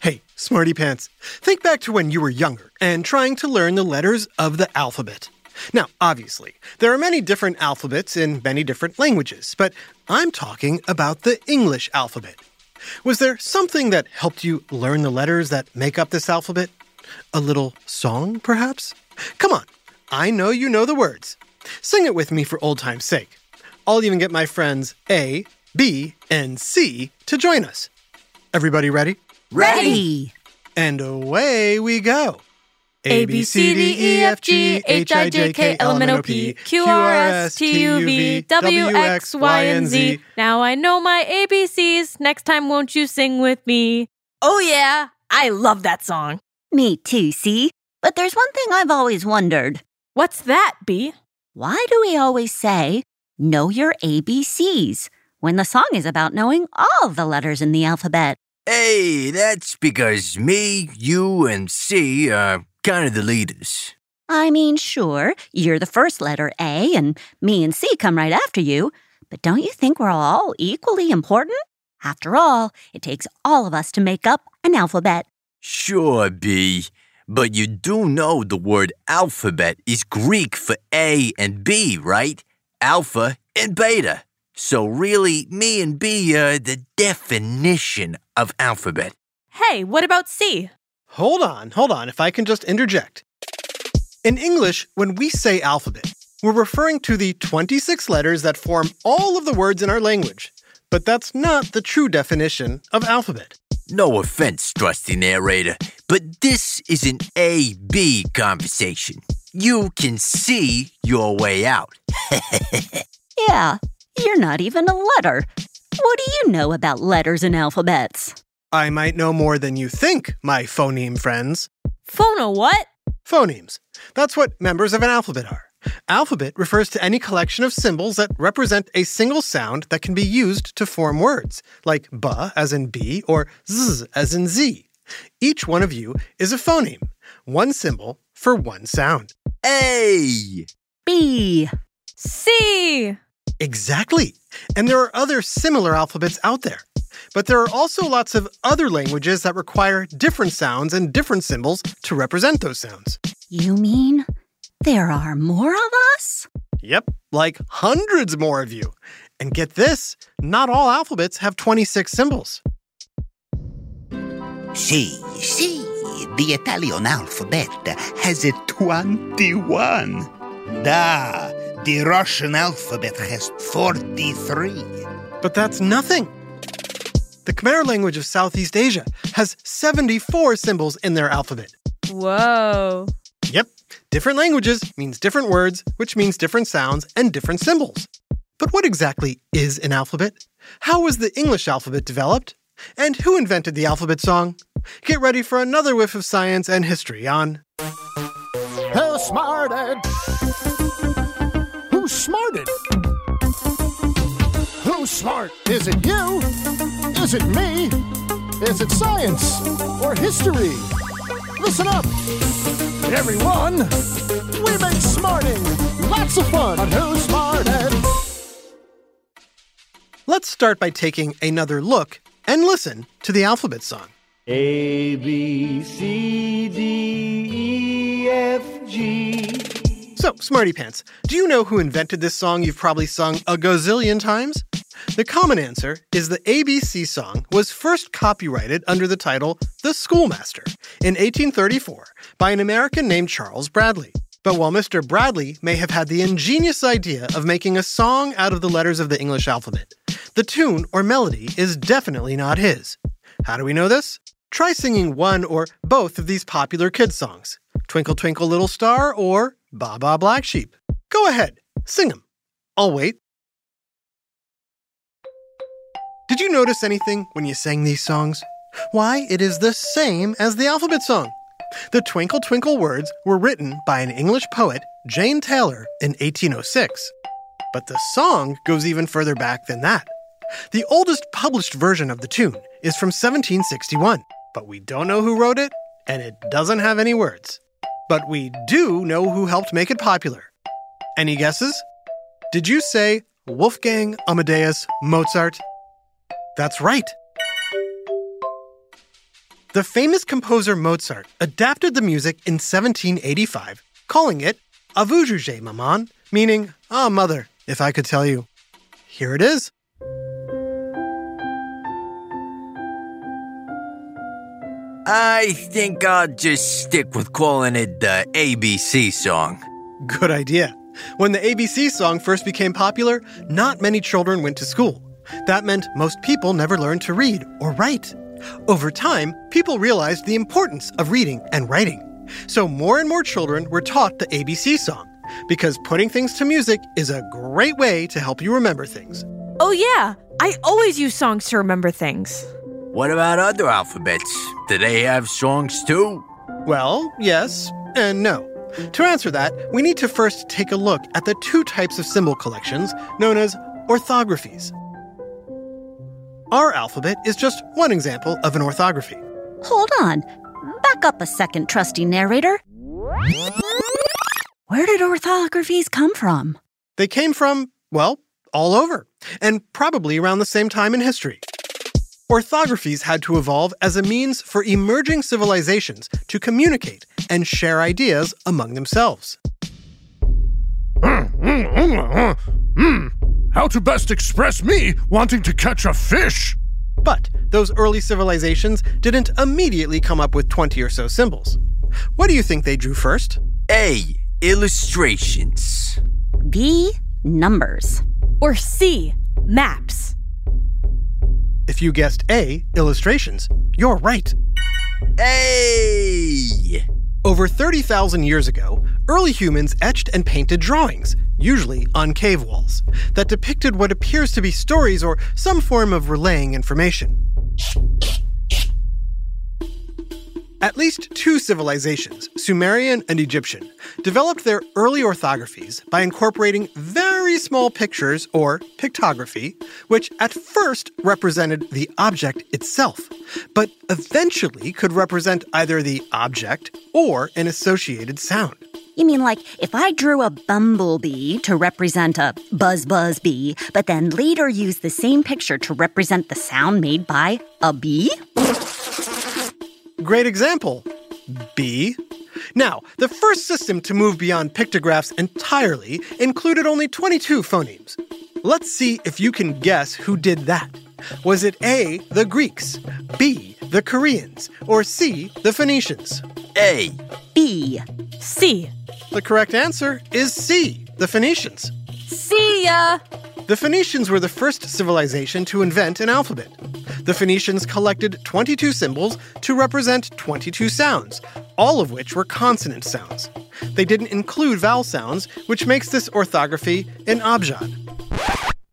Hey, Smarty Pants, think back to when you were younger and trying to learn the letters of the alphabet. Now, obviously, there are many different alphabets in many different languages, but I'm talking about the English alphabet. Was there something that helped you learn the letters that make up this alphabet? A little song, perhaps? Come on, I know you know the words. Sing it with me for old time's sake. I'll even get my friends A, B, and C to join us. Everybody ready? Ready. And away we go. A B C D E F G H I J K L M N O P Q R S T U V W X Y and Z. Now I know my ABCs. Next time, won't you sing with me? Oh, yeah. I love that song. Me too, see? But there's one thing I've always wondered. What's that, B? Why do we always say, know your ABCs, when the song is about knowing all the letters in the alphabet? Hey, that's because me, you, and C are kind of the leaders. I mean, sure, you're the first letter A, and me and C come right after you, but don't you think we're all equally important? After all, it takes all of us to make up an alphabet. Sure, B. But you do know the word alphabet is Greek for A and B, right? Alpha and beta. So really, me and B are the definition of alphabet. Hey, what about C? Hold on, hold on, if I can just interject. In English, when we say alphabet, we're referring to the 26 letters that form all of the words in our language. But that's not the true definition of alphabet. No offense, trusty narrator, but this is an A B conversation. You can see your way out. Yeah, you're not even a letter. What do you know about letters and alphabets? I might know more than you think, my phoneme friends. Phono what? Phonemes. That's what members of an alphabet are. Alphabet refers to any collection of symbols that represent a single sound that can be used to form words, like b as in B or z as in Z. Each one of you is a phoneme, one symbol for one sound. A. B. C. Exactly. And there are other similar alphabets out there. But there are also lots of other languages that require different sounds and different symbols to represent those sounds. You mean there are more of us? Yep, like hundreds more of you. And get this not all alphabets have 26 symbols. See, see, the Italian alphabet has a 21. Da, the Russian alphabet has 43. But that's nothing. The Khmer language of Southeast Asia has 74 symbols in their alphabet. Whoa. Yep, different languages means different words, which means different sounds and different symbols. But what exactly is an alphabet? How was the English alphabet developed? And who invented the alphabet song? Get ready for another whiff of science and history on Who smarted? Who's smarted? Who's smart? Is it you? Is it me? Is it science or history? Listen up, everyone. We make smarting lots of fun on Who's Smarted. Let's start by taking another look and listen to the alphabet song. A B C D E F G. So, Smarty Pants, do you know who invented this song you've probably sung a gazillion times? The common answer is the ABC song was first copyrighted under the title The Schoolmaster in 1834 by an American named Charles Bradley. But while Mr. Bradley may have had the ingenious idea of making a song out of the letters of the English alphabet, the tune or melody is definitely not his. How do we know this? Try singing one or both of these popular kids' songs Twinkle Twinkle Little Star or Baa Baa Black Sheep. Go ahead, sing them. I'll wait. Did you notice anything when you sang these songs? Why, it is the same as the alphabet song. The Twinkle Twinkle words were written by an English poet, Jane Taylor, in 1806. But the song goes even further back than that. The oldest published version of the tune is from 1761, but we don't know who wrote it, and it doesn't have any words. But we do know who helped make it popular. Any guesses? Did you say Wolfgang Amadeus Mozart? That's right. The famous composer Mozart adapted the music in 1785, calling it Avujuje Maman, meaning, Ah, mother, if I could tell you. Here it is. I think I'll just stick with calling it the ABC song. Good idea. When the ABC song first became popular, not many children went to school. That meant most people never learned to read or write. Over time, people realized the importance of reading and writing. So more and more children were taught the ABC song because putting things to music is a great way to help you remember things. Oh, yeah. I always use songs to remember things. What about other alphabets? Do they have songs too? Well, yes and no. To answer that, we need to first take a look at the two types of symbol collections known as orthographies. Our alphabet is just one example of an orthography. Hold on. Back up a second, trusty narrator. Where did orthographies come from? They came from, well, all over, and probably around the same time in history. Orthographies had to evolve as a means for emerging civilizations to communicate and share ideas among themselves. Hmm, hmm, hmm, hmm, how to best express me wanting to catch a fish? But those early civilizations didn't immediately come up with 20 or so symbols. What do you think they drew first? A. Illustrations. B. Numbers. Or C. Maps. If you guessed A, illustrations, you're right. A. Over 30,000 years ago, early humans etched and painted drawings, usually on cave walls, that depicted what appears to be stories or some form of relaying information. At least two civilizations, Sumerian and Egyptian, developed their early orthographies by incorporating very small pictures or pictography, which at first represented the object itself, but eventually could represent either the object or an associated sound. You mean like if I drew a bumblebee to represent a buzz buzz bee, but then later used the same picture to represent the sound made by a bee? Great example. B. Now, the first system to move beyond pictographs entirely included only 22 phonemes. Let's see if you can guess who did that. Was it A, the Greeks, B, the Koreans, or C, the Phoenicians? A. B. C. The correct answer is C, the Phoenicians. See ya! The Phoenicians were the first civilization to invent an alphabet. The Phoenicians collected 22 symbols to represent 22 sounds, all of which were consonant sounds. They didn't include vowel sounds, which makes this orthography an abjad.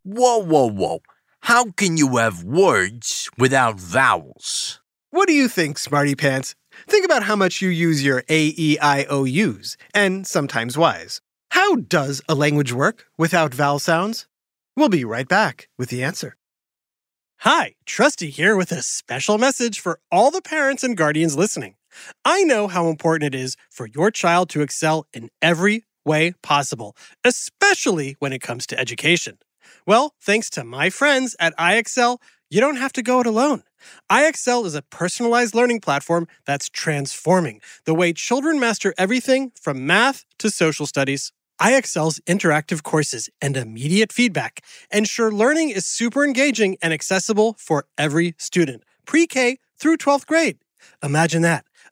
Whoa, whoa, whoa. How can you have words without vowels? What do you think, Smarty Pants? Think about how much you use your A, E, I, O, U's, and sometimes Y's. How does a language work without vowel sounds? We'll be right back with the answer. Hi, Trusty here with a special message for all the parents and guardians listening. I know how important it is for your child to excel in every way possible, especially when it comes to education. Well, thanks to my friends at IXL, you don't have to go it alone. IXL is a personalized learning platform that's transforming the way children master everything from math to social studies. IXL's interactive courses and immediate feedback ensure learning is super engaging and accessible for every student, pre K through 12th grade. Imagine that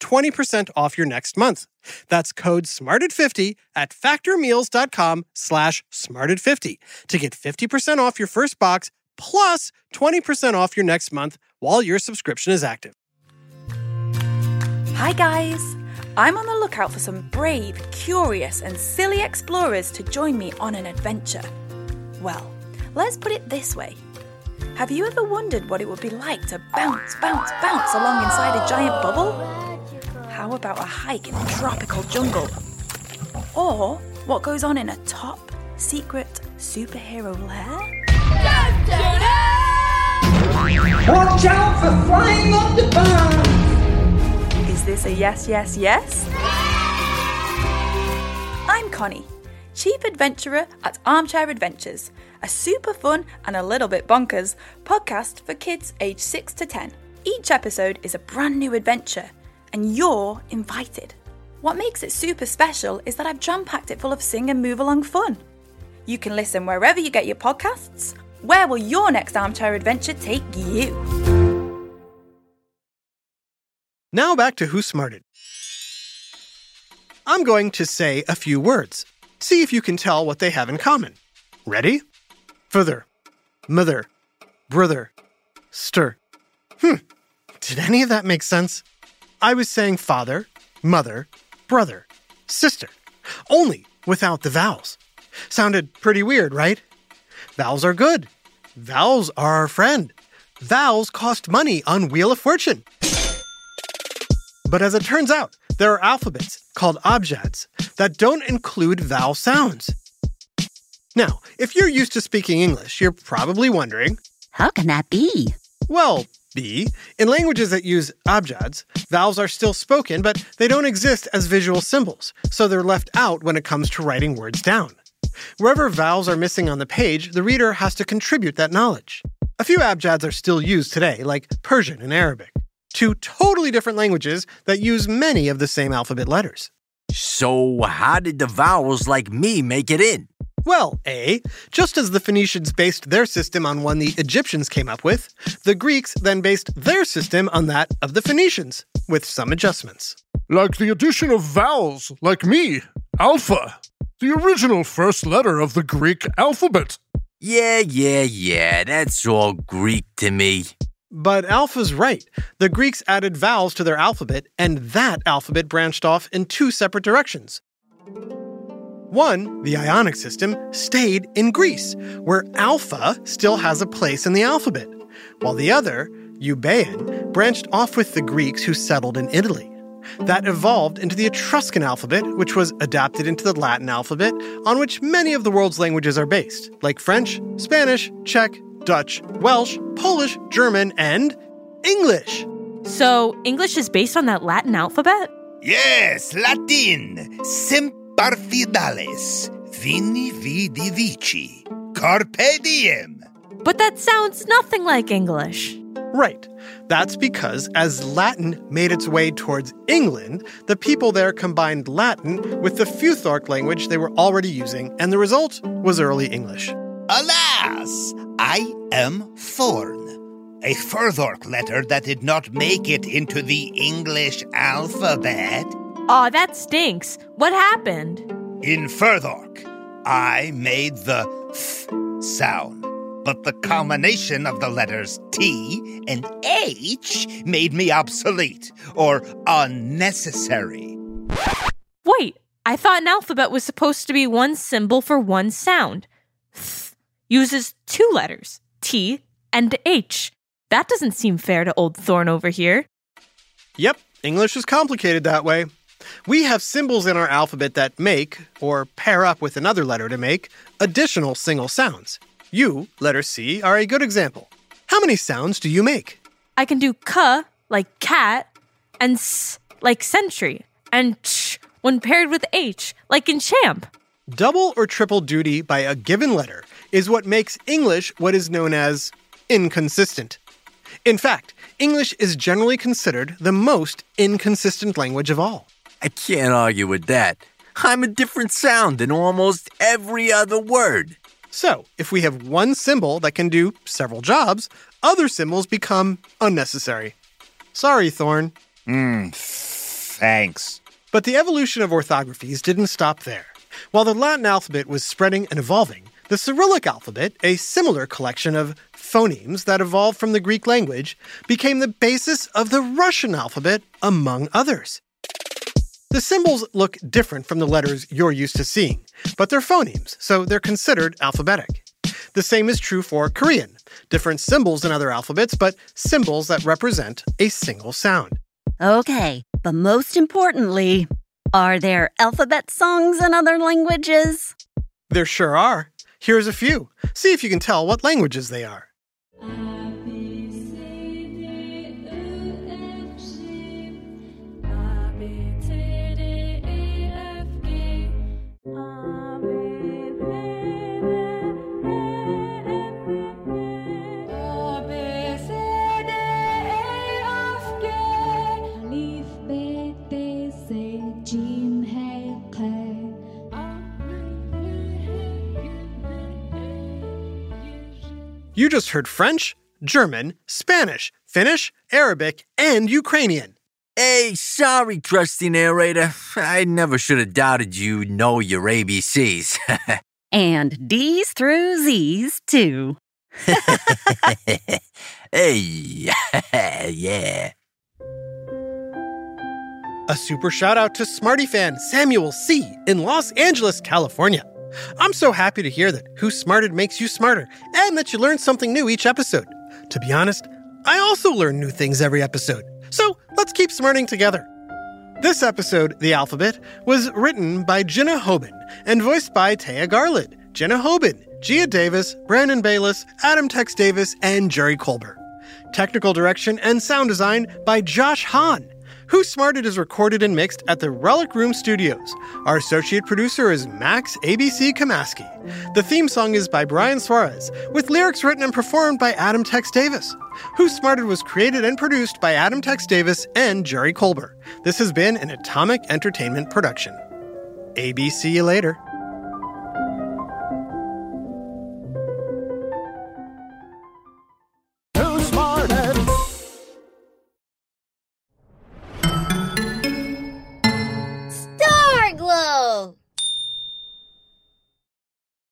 20% off your next month. That's code SMARTED50 at factormeals.com slash SMARTED50 to get 50% off your first box plus 20% off your next month while your subscription is active. Hi, guys! I'm on the lookout for some brave, curious, and silly explorers to join me on an adventure. Well, let's put it this way. Have you ever wondered what it would be like to bounce, bounce, bounce along inside a giant bubble? How about a hike in a tropical jungle? Or what goes on in a top secret superhero lair? Watch out for flying octopus! Is this a yes, yes, yes? I'm Connie, Chief Adventurer at Armchair Adventures, a super fun and a little bit bonkers podcast for kids aged 6 to 10. Each episode is a brand new adventure, and you're invited. What makes it super special is that I've jam packed it full of sing and move along fun. You can listen wherever you get your podcasts. Where will your next armchair adventure take you? Now back to Who Smarted. I'm going to say a few words. See if you can tell what they have in common. Ready? Father, mother, brother, stir. Hmm. Did any of that make sense? I was saying father, mother, brother, sister, only without the vowels. Sounded pretty weird, right? Vowels are good. Vowels are our friend. Vowels cost money on Wheel of Fortune. But as it turns out, there are alphabets called abjads that don't include vowel sounds. Now, if you're used to speaking English, you're probably wondering How can that be? well, B, in languages that use abjads, vowels are still spoken, but they don't exist as visual symbols, so they're left out when it comes to writing words down. Wherever vowels are missing on the page, the reader has to contribute that knowledge. A few abjads are still used today, like Persian and Arabic, two totally different languages that use many of the same alphabet letters. So, how did the vowels like me make it in? Well, A, just as the Phoenicians based their system on one the Egyptians came up with, the Greeks then based their system on that of the Phoenicians, with some adjustments. Like the addition of vowels, like me, Alpha, the original first letter of the Greek alphabet. Yeah, yeah, yeah, that's all Greek to me. But Alpha's right. The Greeks added vowels to their alphabet, and that alphabet branched off in two separate directions. One, the Ionic system, stayed in Greece, where Alpha still has a place in the alphabet, while the other, Euboean, branched off with the Greeks who settled in Italy. That evolved into the Etruscan alphabet, which was adapted into the Latin alphabet, on which many of the world's languages are based, like French, Spanish, Czech, Dutch, Welsh, Polish, German, and English. So, English is based on that Latin alphabet? Yes, Latin. Semper fidelis. Veni vidi vici. Carpe diem. But that sounds nothing like English. Right. That's because as Latin made its way towards England, the people there combined Latin with the Futhorc language they were already using, and the result was early English. Alas, I am Thorn. A Futhorc letter that did not make it into the English alphabet. Aw, that stinks. What happened? In Futhorc, I made the th sound, but the combination of the letters T and H made me obsolete or unnecessary. Wait, I thought an alphabet was supposed to be one symbol for one sound. Th uses two letters, T and H. That doesn't seem fair to old Thorn over here. Yep, English is complicated that way. We have symbols in our alphabet that make, or pair up with another letter to make, additional single sounds. You, letter C, are a good example. How many sounds do you make? I can do k like cat and s like century and ch when paired with h like in champ. Double or triple duty by a given letter is what makes English what is known as inconsistent. In fact, English is generally considered the most inconsistent language of all. I can't argue with that. I'm a different sound in almost every other word. So, if we have one symbol that can do several jobs, other symbols become unnecessary. Sorry, Thorn. Hmm, thanks. But the evolution of orthographies didn't stop there. While the Latin alphabet was spreading and evolving, the Cyrillic alphabet, a similar collection of phonemes that evolved from the Greek language, became the basis of the Russian alphabet, among others. The symbols look different from the letters you're used to seeing, but they're phonemes, so they're considered alphabetic. The same is true for Korean. Different symbols in other alphabets, but symbols that represent a single sound. Okay, but most importantly, are there alphabet songs in other languages? There sure are. Here's a few. See if you can tell what languages they are. You just heard French, German, Spanish, Finnish, Arabic, and Ukrainian. Hey, sorry, trusty narrator. I never should have doubted you know your ABCs. And D's through Z's, too. hey, yeah. A super shout out to Smarty fan Samuel C. in Los Angeles, California. I'm so happy to hear that Who Smarted makes you smarter and that you learn something new each episode. To be honest, I also learn new things every episode. So let's keep smarting together. This episode, The Alphabet, was written by Jenna Hoban and voiced by Taya Garland, Jenna Hoban, Gia Davis, Brandon Bayless, Adam Tex Davis, and Jerry Colbert. Technical direction and sound design by Josh Hahn. Who Smarted is recorded and mixed at the Relic Room Studios. Our associate producer is Max ABC Kamaski. The theme song is by Brian Suarez, with lyrics written and performed by Adam Tex Davis. Who Smarted was created and produced by Adam Tex Davis and Jerry Colbert. This has been an Atomic Entertainment production. ABC you later.